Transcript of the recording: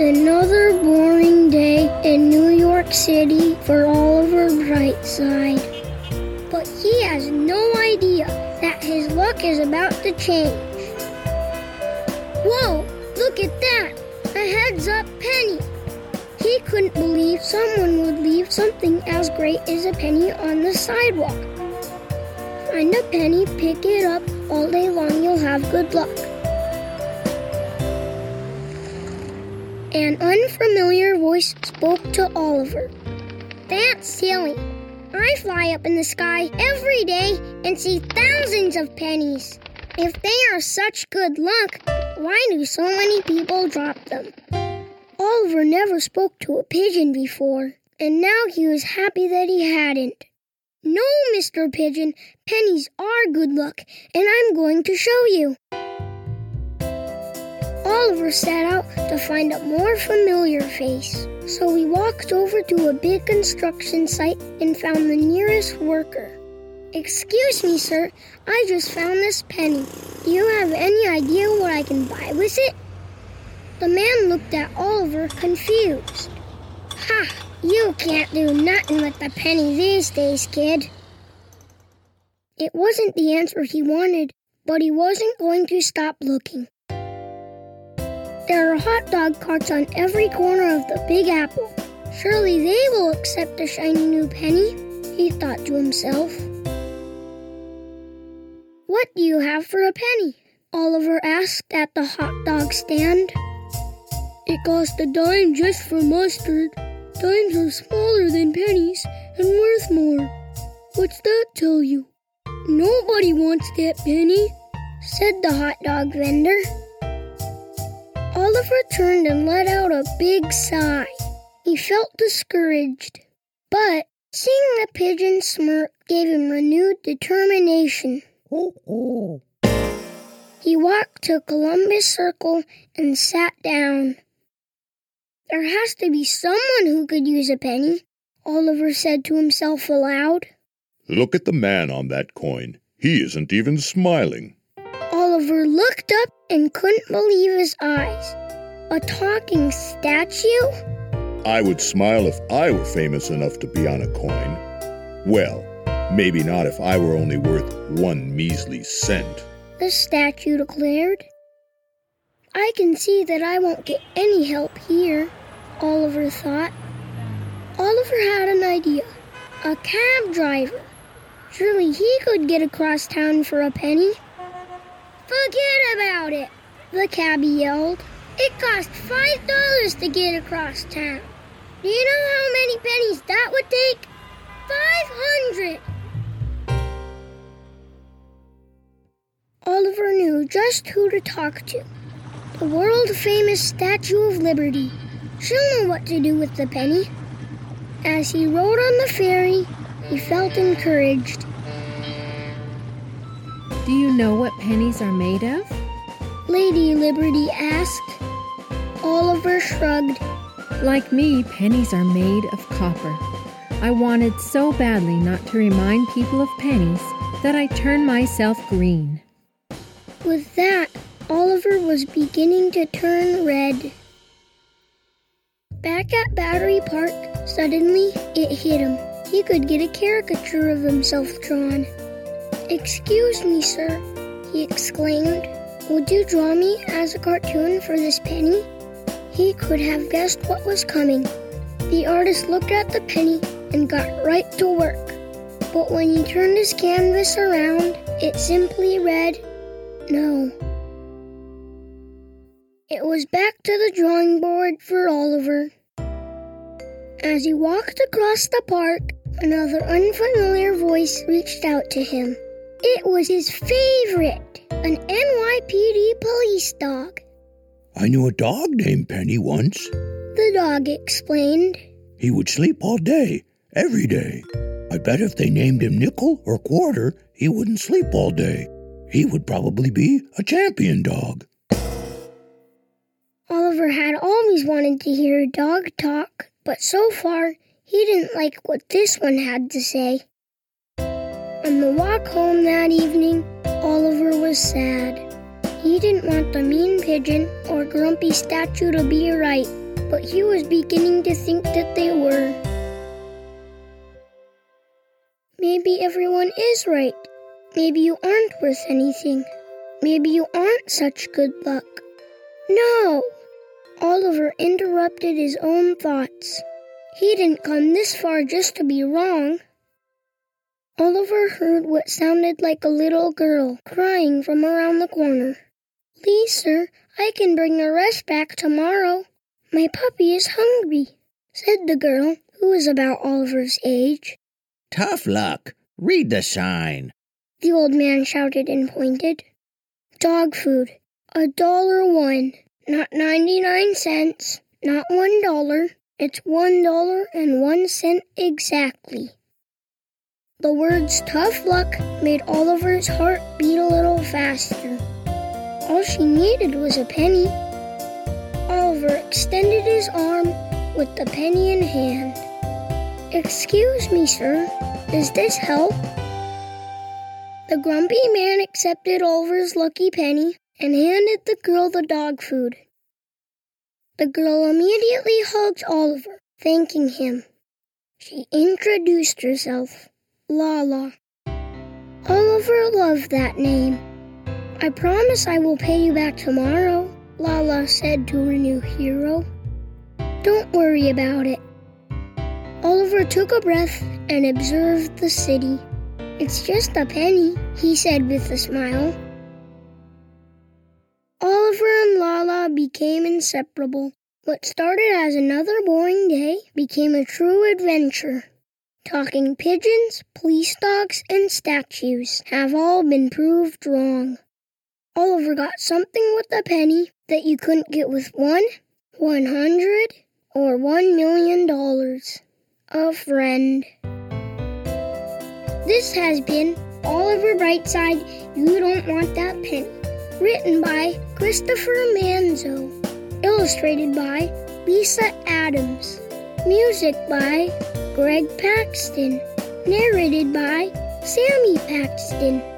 Another boring day in New York City for Oliver Brightside. But he has no idea that his luck is about to change. Whoa, look at that! A heads up penny! He couldn't believe someone would leave something as great as a penny on the sidewalk. Find a penny, pick it up all day long, you'll have good luck. An unfamiliar voice spoke to Oliver. That's silly. I fly up in the sky every day and see thousands of pennies. If they are such good luck, why do so many people drop them? Oliver never spoke to a pigeon before, and now he was happy that he hadn't. No, Mr. Pigeon, pennies are good luck, and I'm going to show you. Oliver set out to find a more familiar face, so he walked over to a big construction site and found the nearest worker. Excuse me, sir, I just found this penny. Do you have any idea what I can buy with it? The man looked at Oliver confused. Ha! You can't do nothing with a penny these days, kid. It wasn't the answer he wanted, but he wasn't going to stop looking. There are hot dog carts on every corner of the Big Apple. Surely they will accept a shiny new penny, he thought to himself. What do you have for a penny? Oliver asked at the hot dog stand. It cost a dime just for mustard. Dimes are smaller than pennies and worth more. What's that tell you? Nobody wants that penny, said the hot dog vendor. Oliver turned and let out a big sigh. He felt discouraged, but seeing the pigeon smirk gave him renewed determination. He walked to Columbus Circle and sat down. There has to be someone who could use a penny, Oliver said to himself aloud. Look at the man on that coin. He isn't even smiling. Looked up and couldn't believe his eyes. A talking statue? I would smile if I were famous enough to be on a coin. Well, maybe not if I were only worth one measly cent. The statue declared. I can see that I won't get any help here, Oliver thought. Oliver had an idea. A cab driver. Surely he could get across town for a penny. Forget about it, the cabbie yelled. It cost five dollars to get across town. Do you know how many pennies that would take? Five hundred! Oliver knew just who to talk to. The world famous Statue of Liberty. She'll know what to do with the penny. As he rode on the ferry, he felt encouraged. Do you know what pennies are made of? Lady Liberty asked. Oliver shrugged. Like me, pennies are made of copper. I wanted so badly not to remind people of pennies that I turned myself green. With that, Oliver was beginning to turn red. Back at Battery Park, suddenly it hit him. He could get a caricature of himself drawn. Excuse me, sir, he exclaimed. Would you draw me as a cartoon for this penny? He could have guessed what was coming. The artist looked at the penny and got right to work. But when he turned his canvas around, it simply read, No. It was back to the drawing board for Oliver. As he walked across the park, another unfamiliar voice reached out to him. It was his favorite, an NYPD police dog. I knew a dog named Penny once. The dog explained. He would sleep all day, every day. I bet if they named him Nickel or Quarter, he wouldn't sleep all day. He would probably be a champion dog. Oliver had always wanted to hear a dog talk, but so far he didn't like what this one had to say. On the walk home that evening, Oliver was sad. He didn't want the mean pigeon or grumpy statue to be right. but he was beginning to think that they were. Maybe everyone is right. Maybe you aren't worth anything. Maybe you aren't such good luck. No! Oliver interrupted his own thoughts. He didn't come this far just to be wrong. Oliver heard what sounded like a little girl crying from around the corner. Please, sir, I can bring the rest back tomorrow. My puppy is hungry, said the girl, who was about Oliver's age. Tough luck. Read the sign. The old man shouted and pointed. Dog food. A dollar one. Not ninety-nine cents. Not one dollar. It's one dollar and one cent exactly. The words tough luck made Oliver's heart beat a little faster. All she needed was a penny. Oliver extended his arm with the penny in hand. Excuse me, sir. Does this help? The grumpy man accepted Oliver's lucky penny and handed the girl the dog food. The girl immediately hugged Oliver, thanking him. She introduced herself, Lala. Oliver loved that name. I promise I will pay you back tomorrow, Lala said to her new hero. Don't worry about it. Oliver took a breath and observed the city. It's just a penny, he said with a smile. Oliver and Lala became inseparable. What started as another boring day became a true adventure. Talking pigeons, police dogs, and statues have all been proved wrong. Oliver got something with a penny that you couldn't get with one, one hundred, or one million dollars. A friend. This has been Oliver Brightside, You Don't Want That Penny. Written by Christopher Manzo. Illustrated by Lisa Adams. Music by Greg Paxton. Narrated by Sammy Paxton.